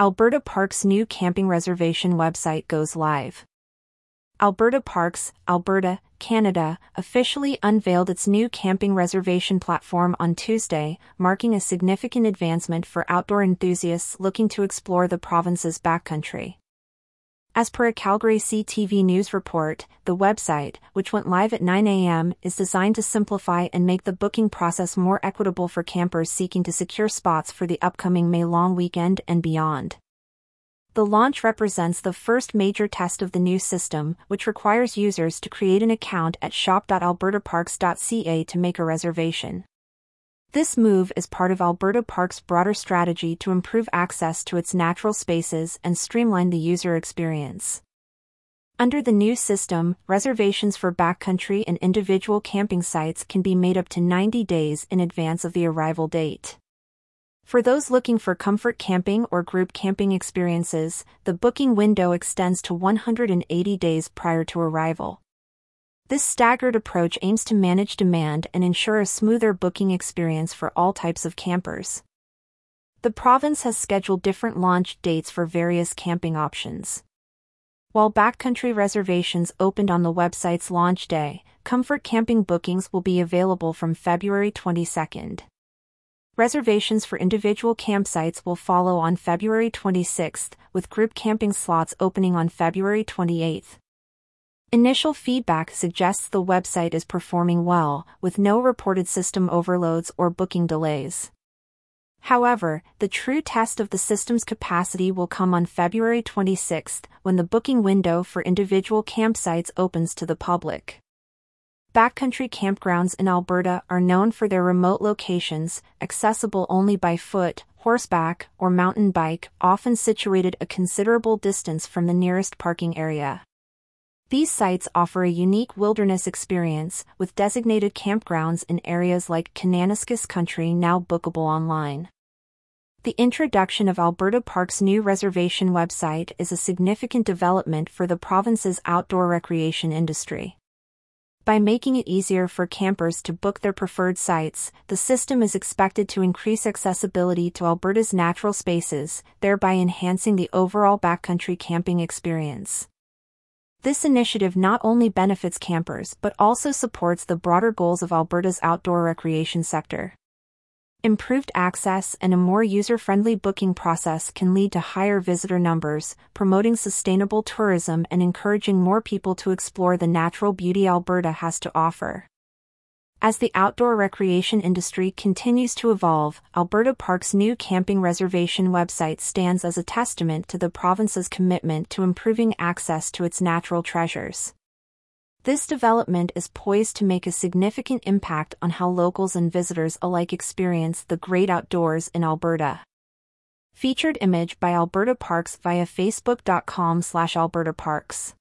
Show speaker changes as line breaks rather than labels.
Alberta Parks' new camping reservation website goes live. Alberta Parks, Alberta, Canada, officially unveiled its new camping reservation platform on Tuesday, marking a significant advancement for outdoor enthusiasts looking to explore the province's backcountry. As per a Calgary CTV News report, the website, which went live at 9 a.m., is designed to simplify and make the booking process more equitable for campers seeking to secure spots for the upcoming May long weekend and beyond. The launch represents the first major test of the new system, which requires users to create an account at shop.albertaparks.ca to make a reservation. This move is part of Alberta Park's broader strategy to improve access to its natural spaces and streamline the user experience. Under the new system, reservations for backcountry and individual camping sites can be made up to 90 days in advance of the arrival date. For those looking for comfort camping or group camping experiences, the booking window extends to 180 days prior to arrival. This staggered approach aims to manage demand and ensure a smoother booking experience for all types of campers. The province has scheduled different launch dates for various camping options. While backcountry reservations opened on the website's launch day, comfort camping bookings will be available from February 22nd. Reservations for individual campsites will follow on February 26th, with group camping slots opening on February 28th. Initial feedback suggests the website is performing well, with no reported system overloads or booking delays. However, the true test of the system's capacity will come on February 26 when the booking window for individual campsites opens to the public. Backcountry campgrounds in Alberta are known for their remote locations, accessible only by foot, horseback, or mountain bike, often situated a considerable distance from the nearest parking area. These sites offer a unique wilderness experience, with designated campgrounds in areas like Kananaskis Country now bookable online. The introduction of Alberta Park's new reservation website is a significant development for the province's outdoor recreation industry. By making it easier for campers to book their preferred sites, the system is expected to increase accessibility to Alberta's natural spaces, thereby enhancing the overall backcountry camping experience. This initiative not only benefits campers but also supports the broader goals of Alberta's outdoor recreation sector. Improved access and a more user-friendly booking process can lead to higher visitor numbers, promoting sustainable tourism and encouraging more people to explore the natural beauty Alberta has to offer. As the outdoor recreation industry continues to evolve, Alberta Park's new camping reservation website stands as a testament to the province's commitment to improving access to its natural treasures. This development is poised to make a significant impact on how locals and visitors alike experience the great outdoors in Alberta. Featured image by Alberta Parks via facebook.com slash albertaparks.